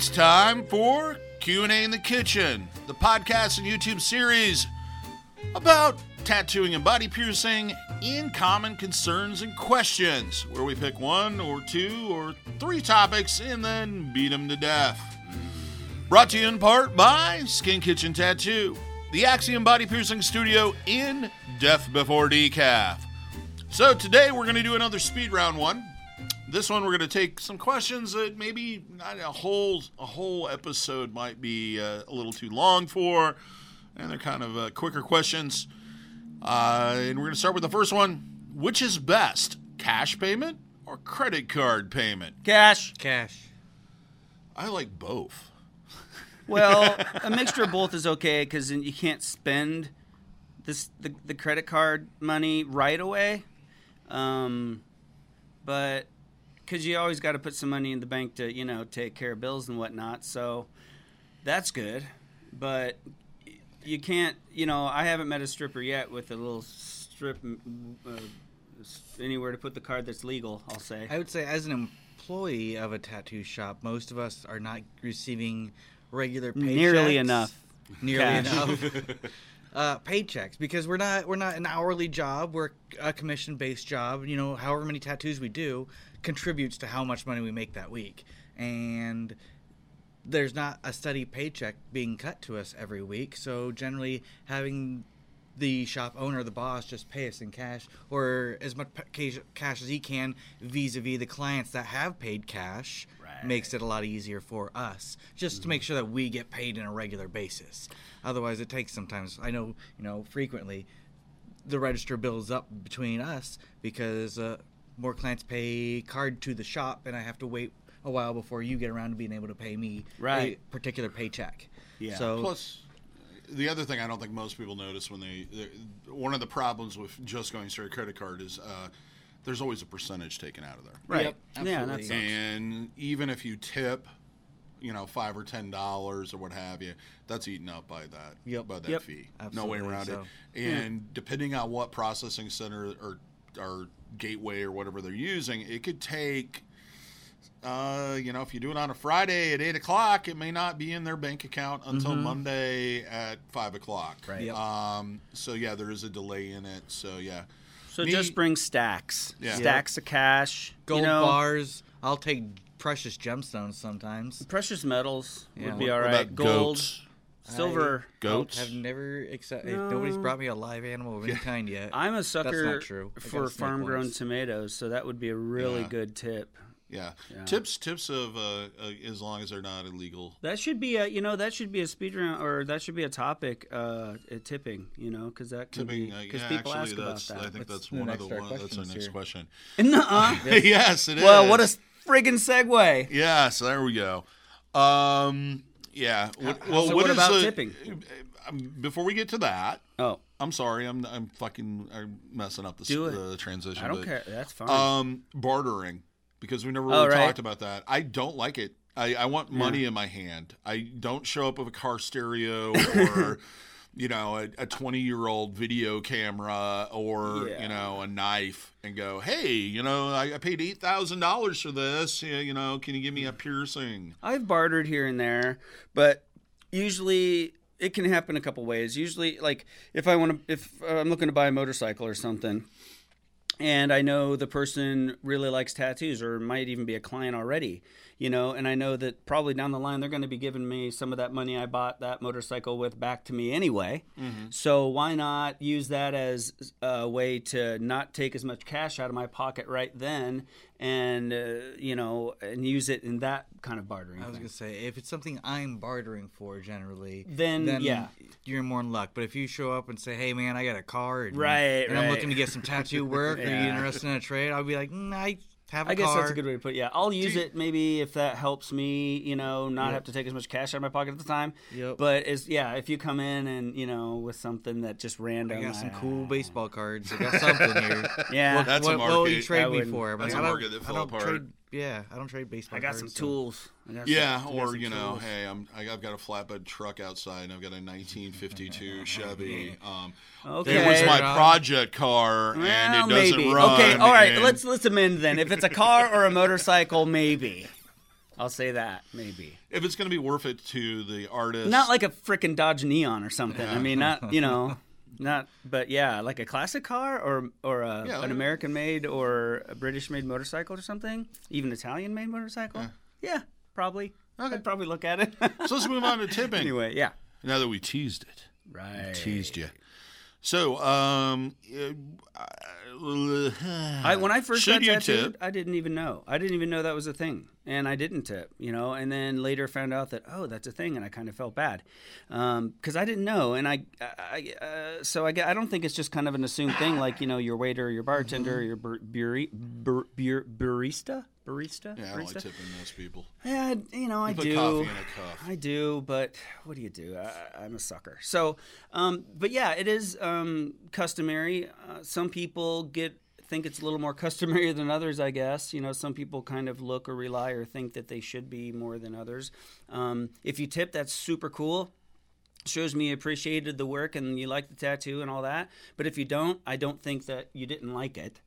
It's time for Q&A in the Kitchen, the podcast and YouTube series about tattooing and body piercing in common concerns and questions, where we pick one or two or three topics and then beat them to death. Brought to you in part by Skin Kitchen Tattoo, the Axiom Body Piercing Studio in Death Before Decaf. So today we're going to do another speed round one. This one we're going to take some questions that maybe not a whole a whole episode might be uh, a little too long for, and they're kind of uh, quicker questions. Uh, and we're going to start with the first one: Which is best, cash payment or credit card payment? Cash. Cash. I like both. Well, a mixture of both is okay because you can't spend this the, the credit card money right away. Um, but because you always got to put some money in the bank to you know take care of bills and whatnot, so that's good. But you can't, you know, I haven't met a stripper yet with a little strip uh, anywhere to put the card that's legal. I'll say. I would say, as an employee of a tattoo shop, most of us are not receiving regular paychecks. Nearly enough. Nearly cash. enough. uh, paychecks because we're not we're not an hourly job. We're a commission based job. You know, however many tattoos we do contributes to how much money we make that week, and there's not a steady paycheck being cut to us every week. So generally, having the shop owner, the boss, just pay us in cash or as much cash as he can vis-a-vis the clients that have paid cash Right. makes it a lot easier for us just to make sure that we get paid on a regular basis otherwise it takes sometimes i know you know frequently the register builds up between us because uh, more clients pay card to the shop and i have to wait a while before you get around to being able to pay me Right. a particular paycheck Yeah. so Plus, the other thing I don't think most people notice when they, they one of the problems with just going straight credit card is uh, there's always a percentage taken out of there. Right. Yep, yeah, that absolutely. sucks. And even if you tip, you know, five or ten dollars or what have you, that's eaten up by that Yep. by that Yep. fee. no way around so. it. And depending on what processing center or or gateway or whatever they're using, it could take. Uh, you know, if you do it on a Friday at eight o'clock, it may not be in their bank account until Monday at five o'clock. Right. Yep. Um. So yeah, there is a delay in it. So yeah. So Me- just bring stacks, Yeah. stacks of cash. gold you know, bars i'll take precious gemstones sometimes precious metals Yeah. would be What all What right. about Gold, goats? Silver. Goats. I've never accepted. Nobody's brought me a live animal of any kind yet. I'm a sucker not true. For farm-grown tomatoes, so that would be a really Yeah. good tip. Yeah. Tips tips of uh, uh, as long as they're not illegal. That should be a, you know, that should be a speed round, or that should be a topic, uh, uh, tipping, you know, because that can Tipping, be uh, because yeah, people actually, ask about that's I that. think that's the one of the our one, that's our next here. question. Nuh-uh. yes, it is. well, what a friggin' segue. Yes, there we go. Um, yeah. What, well, so what what is about the- tipping? um, before we get to that, Oh, I'm sorry, I'm I'm fucking I'm messing up the, the transition. I don't but, care. That's fine. Um, bartering because we never Oh, really right. talked about that. I don't like it. I, I want money in my hand. I don't show up with a car stereo or, you know, a, a 20 year old video camera or, Yeah. you know, a knife and go, hey, you know, I, I paid $8,000 for this. Yeah, You know, can you give me a piercing? I've bartered here and there, but usually it can happen a couple ways. Usually, like if I want to, if uh, I'm looking to buy a motorcycle or something, and I know the person really likes tattoos or might even be a client already, you know, and I know that probably down the line they're going to be giving me some of that money I bought that motorcycle with back to me anyway. So why not use that as a way to not take as much cash out of my pocket right then and, uh, you know, and use it in that kind of bartering. I was thing. gonna say if it's something I'm bartering for generally, Then, yeah. you're more in luck. But if you show up and say, "Hey, man, I got a car, and, Right, and I'm looking to get some tattoo work, are you interested in a trade?" I'll be like, mm, "I have a I guess car." that's a good way to put it. Yeah, I'll use it maybe if that helps me, you know, not have to take as much cash out of my pocket at the time. Yep. But is yeah, if you come in and you know with something that just I random, got some I- cool ah. baseball cards. I got something here. Yeah, What, That's a what, what will you trade I me wouldn't- for? I'm That's like, a I market don't, that I fell don't apart. trade. Yeah, I don't trade baseball. I got some so- tools. I got Yeah, some, I got or some you know, tools. hey, I'm I- I've got a flatbed truck outside, and I've got a 1952 Chevy. Um, Okay. It was my project car, and it doesn't maybe. run. Okay, all right. and- Let's let's amend then. If it's a car or a motorcycle, maybe. I'll say that maybe. If it's going to be worth it to the artist, Not like a freaking Dodge Neon or something. I mean, not you know, not. But yeah, like a classic car or or a, Yeah, an American made or a British made motorcycle or something. Even Italian made motorcycle. Yeah, probably. Okay. I'd probably look at it. so let's move on to tipping. anyway, yeah. Now that we teased it, Right. teased you. So, um, uh, I when I first got tattooed, tip? I didn't even know. I didn't even know that was a thing, and I didn't tip. You know, and then later found out that oh, that's a thing, and I kind of felt bad because I didn't know. And I, I uh, so I, I don't think it's just kind of an assumed thing, like you know, your waiter, your bartender, your bur- bur- bur- barista, barista, Yeah, I barista. like tipping those people. Yeah, you know, I put do. coffee in a cup. I do, but what do you do? I, I'm a sucker. So, um, but yeah, it is um, customary. Uh, some people get think it's a little more customary than others. I guess you know, some people kind of look or rely or think that they should be more than others. Um, if you tip, that's super cool shows me you appreciated the work and you like the tattoo and all that. But if you don't, I don't think that you didn't like it.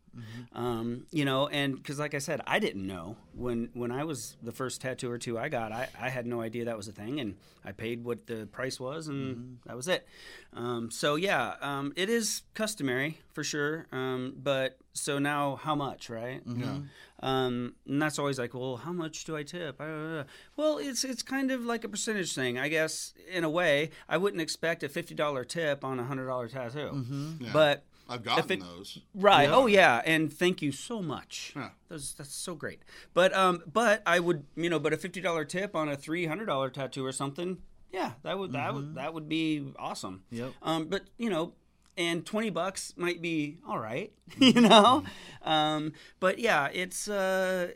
Um, you know, and because like I said, I didn't know when when I was the first tattoo or two I got, I, I had no idea that was a thing, and I paid what the price was, and that was it. Um, so yeah, um, it is customary for sure. Um, but so now, how much, right? Yeah. Um, and that's always like, well, how much do I tip? Uh, well, it's it's kind of like a percentage thing, I guess. In a way, I wouldn't expect a fifty dollar tip on a hundred dollar tattoo, Yeah. but I've gotten it- those. right, oh yeah, and thank you so much. Yeah. That's that's so great. But um, but I would you know, but a fifty dollar tip on a three hundred dollar tattoo or something, yeah, that would that would that would be awesome. Yep. Um, but you know, and twenty bucks might be all right, you know. Um, but yeah, it's uh,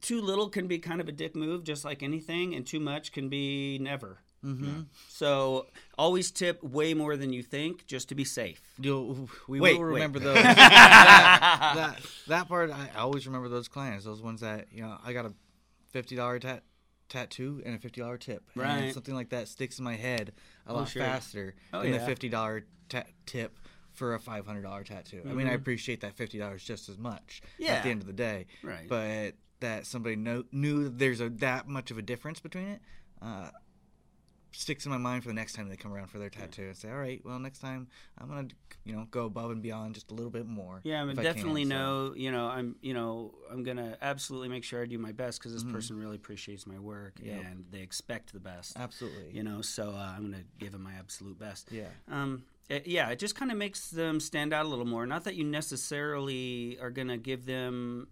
too little can be kind of a dick move, just like anything, and too much can be never. Mm-hmm. So always tip way more than you think, just to be safe. You'll, we Wait, will wait. remember those. that, that that part, I always remember those clients. Those ones that you know, I got a fifty dollar tat tattoo and a fifty dollar tip. And Right. something like that sticks in my head a lot sure. faster Oh, than yeah. the fifty dollar ta- tip for a five hundred dollar tattoo. I mean, I appreciate that fifty dollars just as much Mm-hmm. Yeah. at the end of the day. Right. But that somebody know, knew there's a that much of a difference between it. Uh, sticks in my mind for the next time they come around for their tattoo and say, all right, well, next time I'm gonna, you know, go above and beyond just a little bit more. Yeah, I mean, if I can, definitely so. know. You know, I'm. You know, I'm gonna absolutely make sure I do my best because this person really appreciates my work Mm-hmm. Yep. and they expect the best. Absolutely. You know, so uh, I'm gonna give them my absolute best. Yeah. Um. it- yeah, it just kind of makes them stand out a little more. Not that you necessarily are gonna give them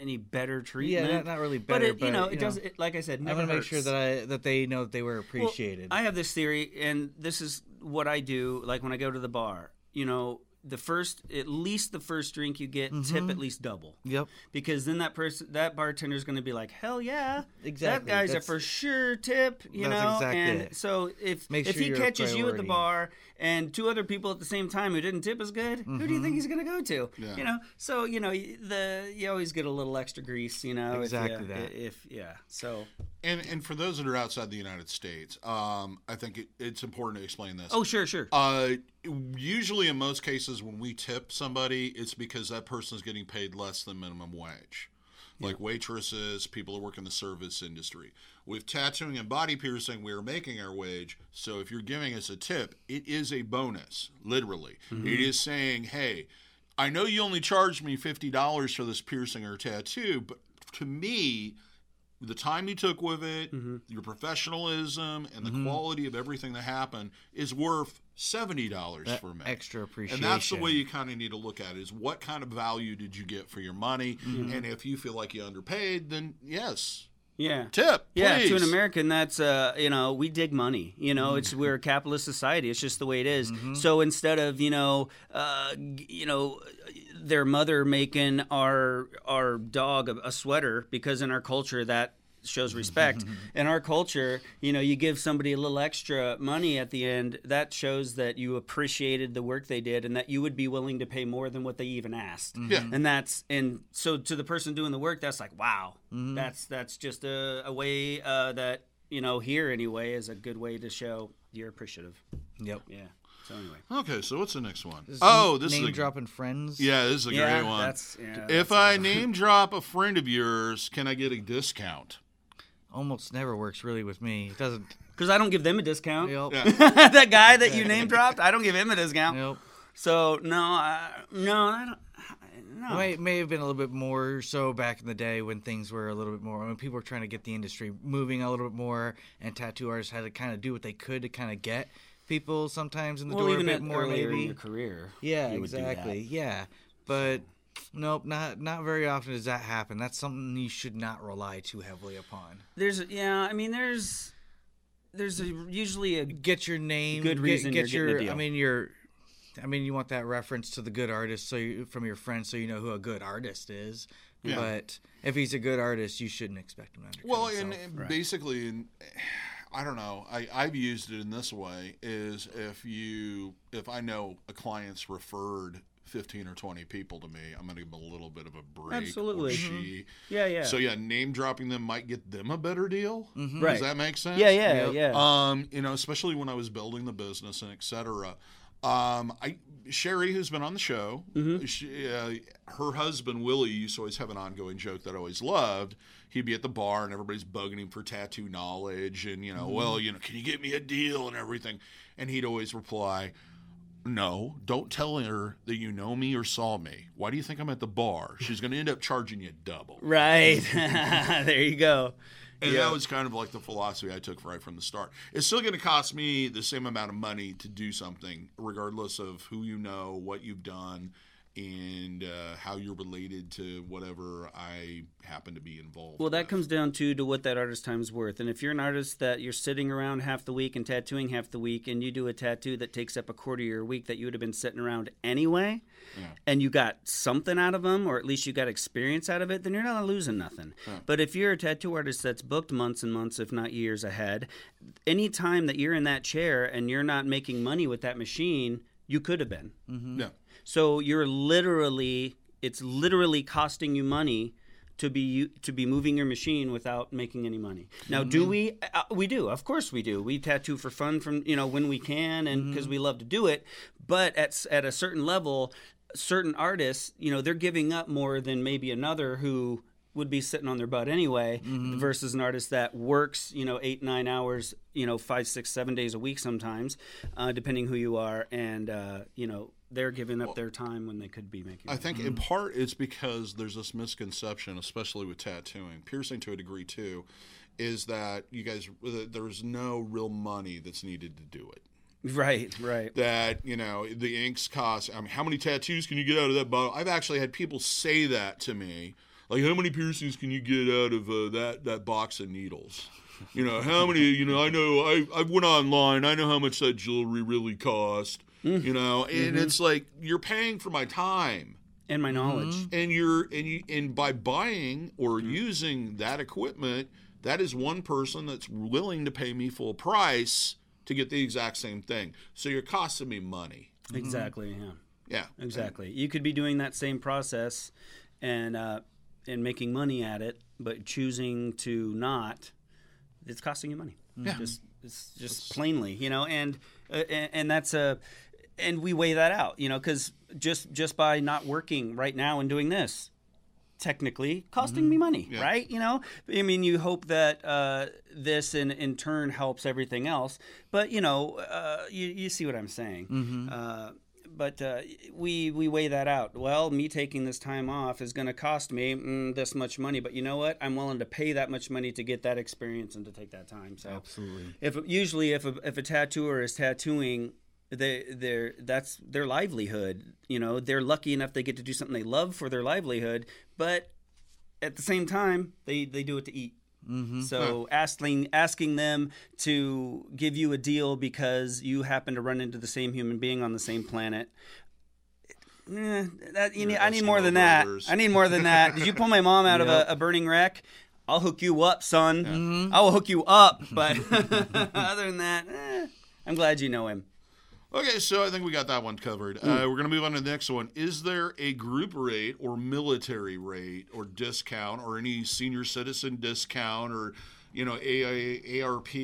any better treatment. Yeah, not, not really but better, it, you know, it does. It, like I said, I want to make sure that I that they know that they were Well, appreciated. I have this theory, and this is what I do. Like when I go to the bar, you know, the first, at least the first drink you get, Mm-hmm. tip at least double. yep. Because then that person, that bartender is going to be like, hell yeah, Exactly. That guy's a for sure tip, you That's know. exactly and it. so if Make if sure he catches you at the bar and two other people at the same time who didn't tip as good, who do you think he's going to go to? Yeah. You know. So you know the you always get a little extra grease, you know. Exactly if, you- that. If yeah, so And and for those that are outside the United States, um, I think it, it's important to explain this. oh sure sure. Uh, usually, in most cases, when we tip somebody, it's because that person is getting paid less than minimum wage. Like waitresses, people who work in the service industry. With tattooing and body piercing, we are making our wage. So if you're giving us a tip, it is a bonus, literally. Mm-hmm. It is saying, hey, I know you only charged me $50 for this piercing or tattoo, but to me, the time you took with it, mm-hmm. your professionalism, and the mm-hmm. quality of everything that happened is worth seventy dollars for me. extra appreciation, And that's the way you kind of need to look at it: is what kind of value did you get for your money? Mm-hmm. And if you feel like you underpaid, then yes, yeah. tip. Yeah, please. to an American, that's uh, you know, we dig money. You know, it's we're a capitalist society. It's just the way it is. So instead of you know, uh, you know, their mother making our our dog a, a sweater because in our culture that shows respect. in our culture, you know, you give somebody a little extra money at the end. That shows that you appreciated the work they did and that you would be willing to pay more than what they even asked Yeah. and that's and so to the person doing the work that's like wow that's that's just a, a way uh, that you know here anyway is a good way to show you're appreciative Yep. yeah So anyway, Okay, so what's the next one? This is oh, this name is a, dropping friends. yeah, this is a yeah, great one. that's yeah. if I name drop a friend of yours, can I get a discount? Almost never works really with me. It doesn't. because I don't give them a discount. Yep. Yeah. that guy that you name dropped, I don't give him a discount. Nope. So no, I, no, I don't. No. May, may have been a little bit more so back in the day when things were a little bit more when people were trying to get the industry moving a little bit more and tattoo artists had to kind of do what they could to kind of get people sometimes in the well, door a even bit at more earlier maybe in your career. yeah you would do that. exactly yeah but nope not not very often does that happen that's something you should not rely too heavily upon There's yeah, I mean there's there's a, usually a get your name Good get- reason get, you're getting your a deal. i mean your i mean you want that reference to the good artist so you, from your friends so you know who a good artist is Yeah. but if he's a good artist you shouldn't expect him to undercut Well, and, himself. and basically, and I don't know. I, I've used it in this way: is if you, if I know a client's referred fifteen or twenty people to me, I'm going to give them a little bit of a break. or Absolutely. she. yeah yeah So yeah, name dropping them might get them a better deal. Right. Does that make sense? yeah yeah Yep. yeah. Um, you know, especially when I was building the business and et cetera. Um, I Sherry, who's been on the show, Mm-hmm. she, uh, her husband Willie used to always have an ongoing joke that I always loved. He'd be at the bar and everybody's bugging him for tattoo knowledge, and you know, Mm-hmm. well, you know, can you get me a deal and everything? And he'd always reply, "No, don't tell her that you know me or saw me. Why do you think I'm at the bar? She's going to end up charging you double." right there you go. And that was kind of like the philosophy I took right from the start. It's still going to cost me the same amount of money to do something, regardless of who you know, what you've done, and uh, how you're related to whatever I happen to be involved. Well, that with. comes down to to what that artist time's worth. And if you're an artist that you're sitting around half the week and tattooing half the week, and you do a tattoo that takes up a quarter of your week that you would have been sitting around anyway, and you got something out of them, or at least you got experience out of it, then you're not losing nothing. But if you're a tattoo artist that's booked months and months, if not years ahead, any time that you're in that chair and you're not making money with that machine, you could have been. Yeah. So you're literally it's literally costing you money to be to be moving your machine without making any money. Now, do we? Uh, we do. Of course, we do. We tattoo for fun from you know when we can and because we love to do it. But at at a certain level, certain artists, you know, they're giving up more than maybe another who would be sitting on their butt anyway versus an artist that works you know eight nine hours you know five six seven days a week sometimes uh, depending who you are and uh, you know they're giving up their time when they could be making I think in part it's because there's this misconception, especially with tattooing, piercing to a degree too, is that you guys there's no real money that's needed to do it. right right. That you know the inks cost i mean how many tattoos can you get out of that bottle? I've actually had people say that to me like how many piercings can you get out of uh, that that box of needles? You know how many? You know i know i i went online i know how much that jewelry really cost you know and it's like you're paying for my time. And my knowledge. And you're and you and by buying or Mm-hmm. using that equipment that is one person that's willing to pay me full price to get the exact same thing. So you're costing me money. Exactly yeah. Yeah. Exactly. You could be doing that same process and uh, and making money at it but choosing to not it's costing you money. Yeah. Just it's just plainly you know and uh, and, and that's a and we weigh that out you know because just just by not working right now and doing this technically costing me money Yeah. right you know i mean you hope that uh, this in, in turn helps everything else but you know uh, you, you see what i'm saying uh, but uh, we we weigh that out. Well, me taking this time off is going to cost me mm, this much money, but you know what? I'm willing to pay that much money to get that experience and to take that time. So, Absolutely. if usually if a, if a tattooer is tattooing, they they're that's their livelihood. You know, they're lucky enough they get to do something they love for their livelihood, but at the same time, they they do it to eat. So asking asking them to give you a deal because you happen to run into the same human being on the same planet. eh, that, you need, I need more than that. I need more than that. Did you pull my mom out of a, a burning wreck? I'll hook you up, son. I will hook you up. But other than that, eh, I'm glad you know him. Okay so i think we got that one covered uh, we're going to move on to the next one is there a group rate or military rate or discount or any senior citizen discount or you know, A- ARP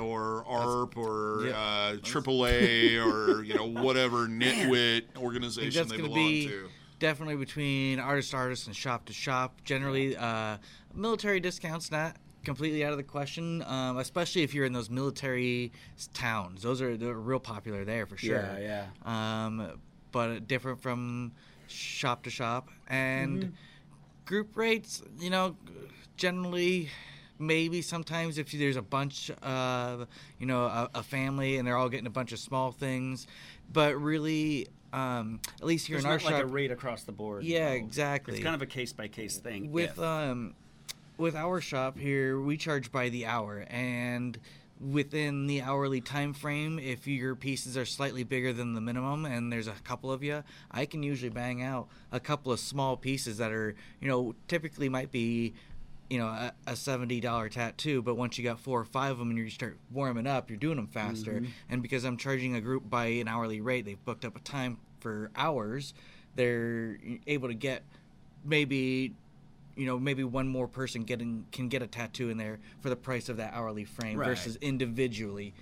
or ARP or yeah. uh, AAA or you know whatever nitwit organization they belong be to. definitely between artist to artist and shop to shop. Generally, uh, military discounts not completely out of the question, um, especially if you're in those military towns. Those are they're real popular there for sure. Yeah, yeah. Um, but different from shop to shop and Mm-hmm. group rates. You know, generally. Maybe sometimes if there's a bunch of, you know, a, a family and they're all getting a bunch of small things, but really, um, at least here There's in our not like shop, a rate across the board. Yeah, exactly. It's kind of a case by case thing. with Yeah. um with our shop here we charge by the hour and within the hourly time frame if your pieces are slightly bigger than the minimum and there's a couple of you i can usually bang out a couple of small pieces that are you know typically might be you know a, a $70 tattoo but once you got four or five of them and you start warming up you're doing them faster. Mm-hmm. And because i'm charging a group by an hourly rate they've booked up a time for hours they're able to get maybe you know maybe one more person getting can get a tattoo in there for the price of that hourly frame Right. versus individually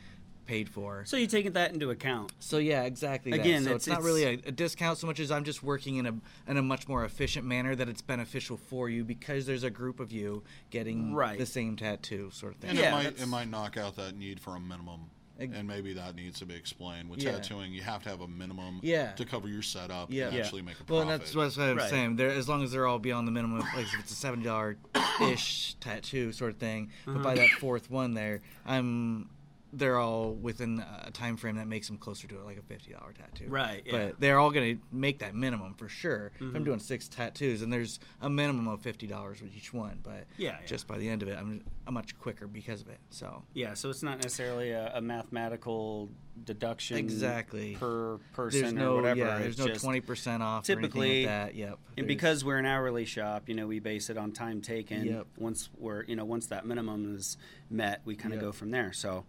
paid for. So you're taking that into account. So yeah, exactly. that. Again, so it's- it's, not really a, a discount so much as I'm just working in a in a much more efficient manner that it's beneficial for you because there's a group of you getting Right. the same tattoo sort of thing. And Yeah, it might that's- it might knock out that need for a minimum. Ex- And maybe that needs to be explained. With Yeah. tattooing, you have to have a minimum Yeah. to cover your setup Yeah. and Yeah. actually make a profit. Well, profit. that's what I'm Right. saying. There, as long as they're all beyond the minimum, like if it's a seventy dollar ish tattoo sort of thing, but by mm-hmm. that fourth one there, I'm they're all within a time frame that makes them closer to it, like a fifty dollar tattoo. Right, yeah. But they're all going to make that minimum for sure. If I'm mm-hmm. doing six tattoos, and there's a minimum of fifty dollars with each one, but Yeah, yeah. just by the end of it, I'm, I'm much quicker because of it. So Yeah, so it's not necessarily a, a mathematical deduction Exactly. per person there's or no whatever. yeah, there's It's no twenty percent off. typically- or anything like that. Yep. And because we're an hourly shop, you know, we base it on time taken. Yep. Once we're, you know, once that minimum is met, we kind of Yep. go from there. So,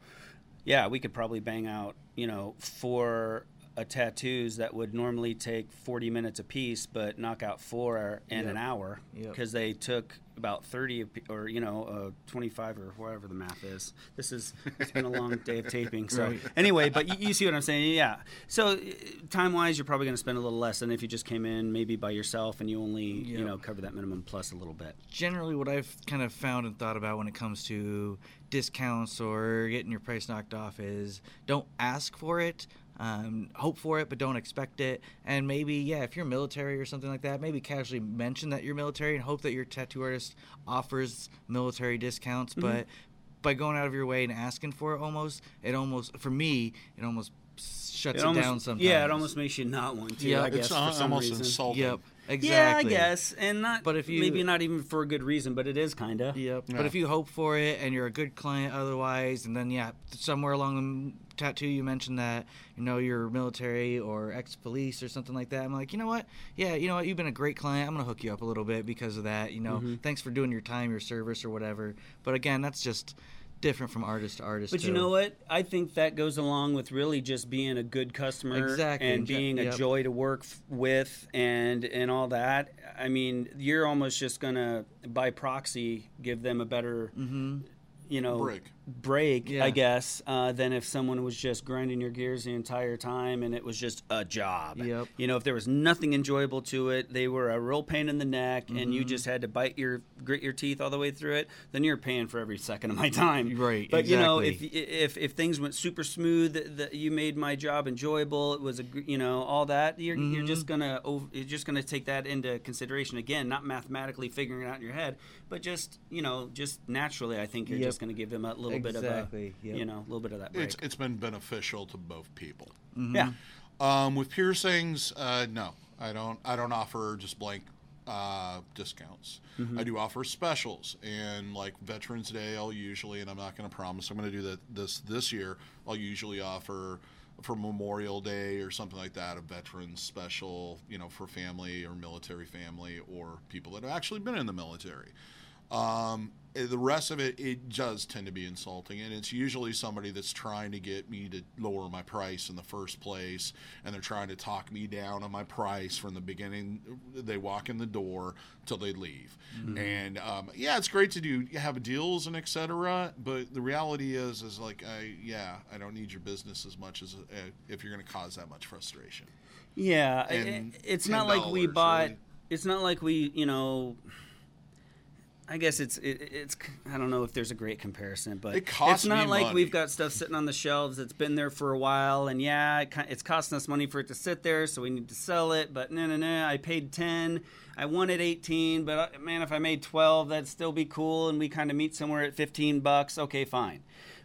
yeah, we could probably bang out, you know, four uh, tattoos that would normally take 40 minutes a piece, but knock out four in Yep. an hour Yep. because they took about 30 or, you know, uh, 25 or whatever the math is. This is, it's been a long day of taping. So, Right. anyway, but you, you see what I'm saying? Yeah. So, time wise, you're probably going to spend a little less than if you just came in maybe by yourself and you only, you know, cover that minimum plus a little bit. generally what I've kind of found and thought about when it comes to discounts or getting your price knocked off is don't ask for it. Um, hope for it, but don't expect it. And maybe, yeah, if you're military or something like that, maybe casually mention that you're military and hope that your tattoo artist offers military discounts. But by going out of your way and asking for it, almost, it almost, for me, it almost shuts it, almost, down sometimes. Yeah, it almost makes you not want to. Yeah. I guess it's for some almost reason. insulting. Yep, Yeah, I guess, and not. But if you- maybe not even for a good reason, but it is kind of. Yep. Yeah. But if you hope for it and you're a good client otherwise, and then yeah, somewhere along the tattoo you mentioned that you know you're military or ex-police or something like that. I'm like, you know what? Yeah, you know what? You've been a great client. I'm gonna hook you up a little bit because of that. You know, Mm-hmm. thanks for doing your time, your service, or whatever. But again, that's just different from artist to artist. But you know what? I think that goes along with really just being a good customer Exactly. and being a joy to work f- with and and all that. I mean, you're almost just gonna by proxy give them a better, mm-hmm. you know, Break. Break, Yeah. I guess, uh, than if someone was just grinding your gears the entire time and it was just a job. Yep. You know, if there was nothing enjoyable to it, they were a real pain in the neck, and Mm-hmm. you just had to bite your grit your teeth all the way through it. Then you're paying for every second of my time. Right, But you know, if if if things went super smooth, that you made my job enjoyable. It was a you know all that. You're you're Mm-hmm. just gonna ov- you're just gonna take that into consideration again, not mathematically figuring it out in your head, but just you know just naturally. I think you're Yep. just gonna give them a little bit of a Exactly, yep. you know a little bit of that break. it's it's been beneficial to both people. Yeah. Um, with piercings, uh, no, I don't. I don't offer just blank uh, discounts. I do offer specials, and like Veterans Day, I'll usually, and I'm not going to promise I'm going to do that this this year. I'll usually offer for Memorial Day or something like that a veterans special, you know, for family or military family or people that have actually been in the military. Um, eh, the rest of it, it does tend to be insulting, and it's usually somebody that's trying to get me to lower my price in the first place, and they're trying to talk me down on my price from the beginning. They walk in the door till they leave, and um, yeah, it's great to do have deals and etc. But the reality is, is like, I yeah, I don't need your business as much as uh, if you're going to cause that much frustration. Yeah, And it's not like we bought. really. It's not like we, you know. I guess it's it, it's I don't know if there's a great comparison, but It costs it's not like money. we've got stuff sitting on the shelves that's been there for a while, and yeah, it, it's costing us money for it to sit there, so we need to sell it. But no, no, no, I paid ten, I wanted eighteen, but uh, man, if I made twelve, that'd still be cool, and we kind of meet somewhere at fifteen bucks. Okay, fine.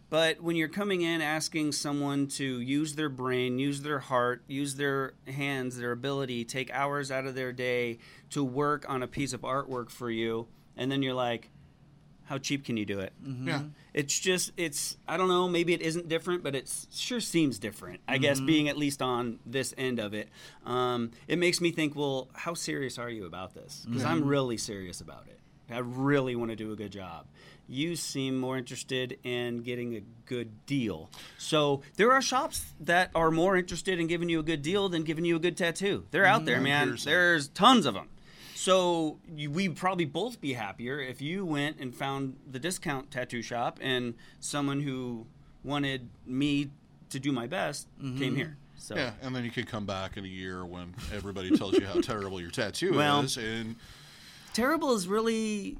But when you're coming in asking someone to use their brain, use their heart, use their hands, their ability, take hours out of their day to work on a piece of artwork for you, and then you're like, how cheap can you do it? Mm-hmm. Yeah. It's just, it's, I don't know, maybe it isn't different, but it sure seems different, I guess, mm-hmm. being at least on this end of it. Um, it makes me think, well, how serious are you about this? Because I'm mm-hmm. really serious about it. I really want to do a good job. You seem more interested in getting a good deal. So there are shops that are more interested in giving you a good deal than giving you a good tattoo. They're out there, man. There's tons of them. So you, we'd probably both be happier if you went and found the discount tattoo shop and someone who wanted me to do my best mm-hmm. came here. So Yeah, and then you could come back in a year when everybody tells you how terrible your tattoo Well- is, and terrible is really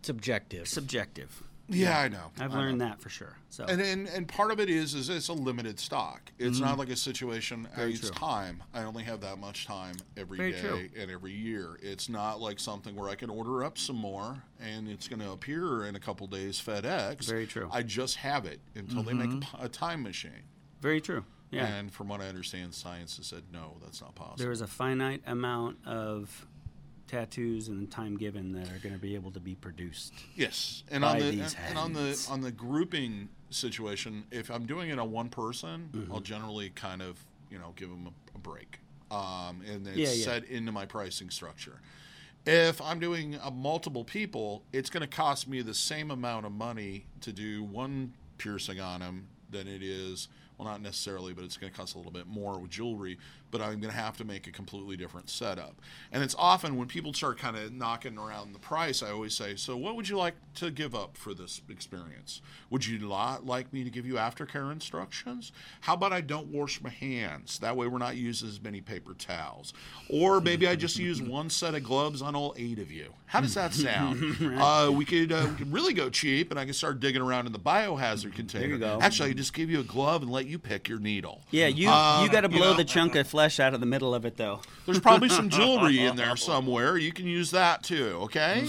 Subjective. subjective. Yeah, I know. I've I learned know. that for sure. So And, and and part of it is is it's a limited stock. It's not like a situation. Mm-hmm. Very it's true. time. I only have that much time every day Very true. and every year. It's not like something where I can order up some more and it's going to appear in a couple days FedEx. Very true. I just have it until they make a time machine. very true. Yeah. And from what I understand, science has said no, that's not possible. there is a finite amount of tattoos and time given that are going to be able to be produced. Yes, and on the and, and on the on the grouping situation, if I'm doing it on one person, Mm-hmm. I'll generally kind of you know give them a, a break, um, and it's Yeah, yeah. set into my pricing structure. If I'm doing uh, multiple people, it's going to cost me the same amount of money to do one piercing on them than it is. Well, not necessarily, but it's going to cost a little bit more with jewelry. But I'm going to have to make a completely different setup. And it's often when people start kind of knocking around the price, I always say, "So, what would you like to give up for this experience? Would you lot like me to give you aftercare instructions? How about I don't wash my hands? That way, we're not using as many paper towels. Or maybe I just use one set of gloves on all eight of you. How does that sound? uh, we could uh, we could really go cheap, and I can start digging around in the biohazard container. you. Actually, I just give you a glove and let you pick your needle. Yeah, you you got to you blow know. the chunk of flesh out of the middle of it, though. There's probably some jewelry in there somewhere. You can use that too. Okay.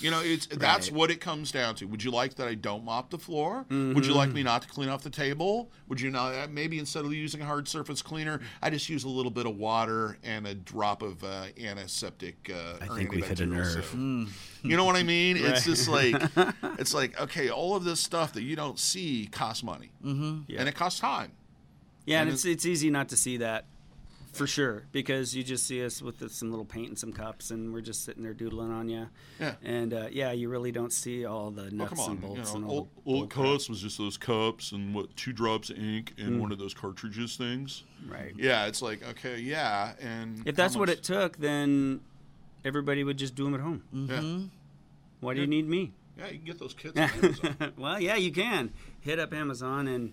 You know, it's that's what it comes down to. Would you like that I don't mop the floor? Would you like me not to clean off the table? Would you not? uh, Maybe instead of using a hard surface cleaner, I just use a little bit of water and a drop of uh, antiseptic. Uh, I think we've hit a antibacterial nerve. soap. You know what I mean? It's just like it's like okay, all of this stuff that you don't see costs money, mm-hmm. Yeah. and it costs time. Yeah, and And it's it's easy not to see that for sure because you just see us with some little paint and some cups, and we're just sitting there doodling on you. Yeah. And uh, yeah, you really don't see all the Oh, nuts come on. and bolts you and know, all all, the all bull it crap. costs was just those cups and what two drops of ink and one of those cartridges things. Right. Yeah, it's like okay, yeah, and If that's how what it took, then everybody would just do them at home. yeah, Why do you need me? yeah, you can get those kits. On Amazon. well, yeah, you can hit up Amazon and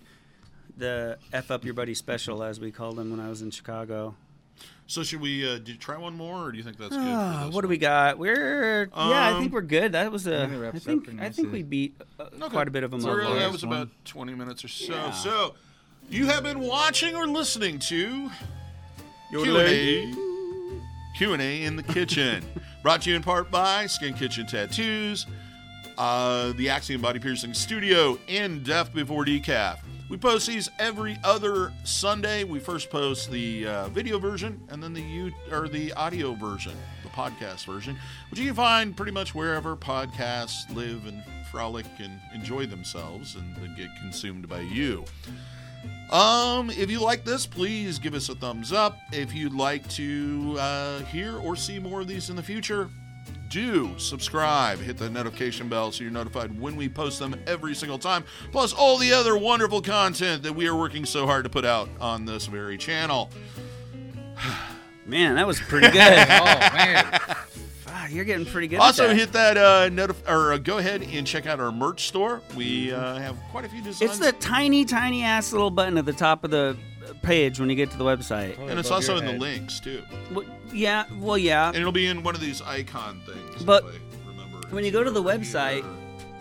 the F up your buddy special, as we called them when I was in Chicago. so should we? Uh, did you try one more, or do you think that's good? Ah, for this what do we got? We're yeah, I Um, think we're good. That was a I think I think pretty I think we beat uh, Okay. quite a bit of them. So up really, that was one. about twenty minutes or so. Yeah. So you have been watching or listening to Q and Yodeling. A. Q and A in the kitchen, brought to you in part by Skin Kitchen Tattoos, uh, the Axiom Body Piercing Studio, and Death Before Decaf. We post these every other Sunday. We first post the uh, video version and then the U- or the audio version, the podcast version, which you can find pretty much wherever podcasts live and frolic and enjoy themselves and then get consumed by you. Um, if you like this, please give us a thumbs up. If you'd like to uh, hear or see more of these in the future, do subscribe, hit the notification bell so you're notified when we post them every single time, plus all the other wonderful content that we are working so hard to put out on this very channel. Man, that was pretty good. Oh man, Wow, you're getting pretty good. Also, that. hit that uh, notif- or uh, go ahead and check out our merch store. We uh, have quite a few designs. It's the tiny, tiny ass little button at the top of the page when you get to the website. and it's also in the links too. Well, yeah, well, yeah. And it'll be in one of these icon things. But if I remember. when you go to the website,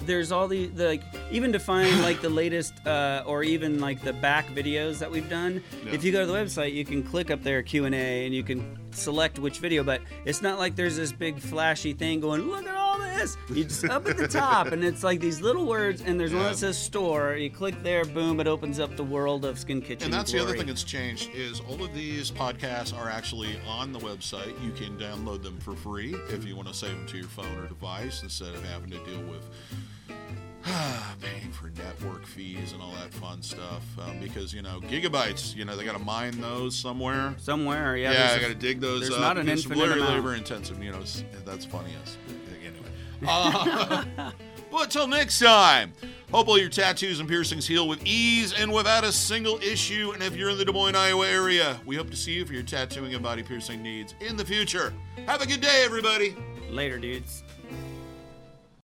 there's all the, the like even to find like the latest uh, or even like the back videos that we've done. Yeah. If you go to the website, you can click up there Q and A, and you can select which video. But it's not like there's this big flashy thing going. Look at all this. You just up at the top, and it's like these little words, and there's one that says store. You click there, boom, it opens up the world of Skin Kitchen. And that's the other thing that's changed is all of these podcasts are actually on the website. You can download them for free if you want to save them to your phone or device instead of having to deal with paying for network fees and all that fun stuff. Um, because you know gigabytes, you know they got to mine those somewhere. somewhere. Yeah, Yeah, i got to dig those there's up. not an It's infinite amount. labor intensive. You know, that's funny anyway. Uh, but until next time, hope all your tattoos and piercings heal with ease and without a single issue. And if you're in the Des Moines, Iowa area, we hope to see you for your tattooing and body piercing needs in the future. Have a good day, everybody. Later, dudes.